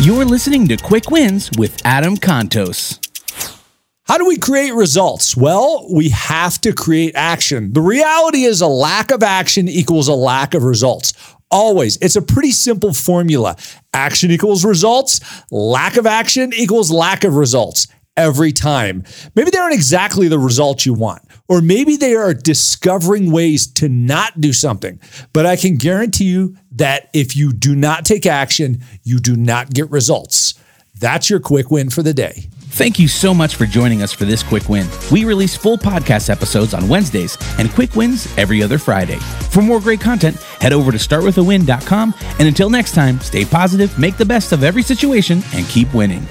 You're listening to Quick Wins with Adam Contos. How do we create results? Well, we have to create action. The reality is a lack of action equals a lack of results. Always. It's a pretty simple formula. Action equals results. Lack of action equals lack of results every time. Maybe they aren't exactly the results you want, or maybe they are discovering ways to not do something. But I can guarantee you that if you do not take action, you do not get results. That's your quick win for the day. Thank you so much for joining us for this quick win. We release full podcast episodes on Wednesdays and quick wins every other Friday. For more great content, head over to startwithawin.com. And until next time, stay positive, make the best of every situation, and keep winning.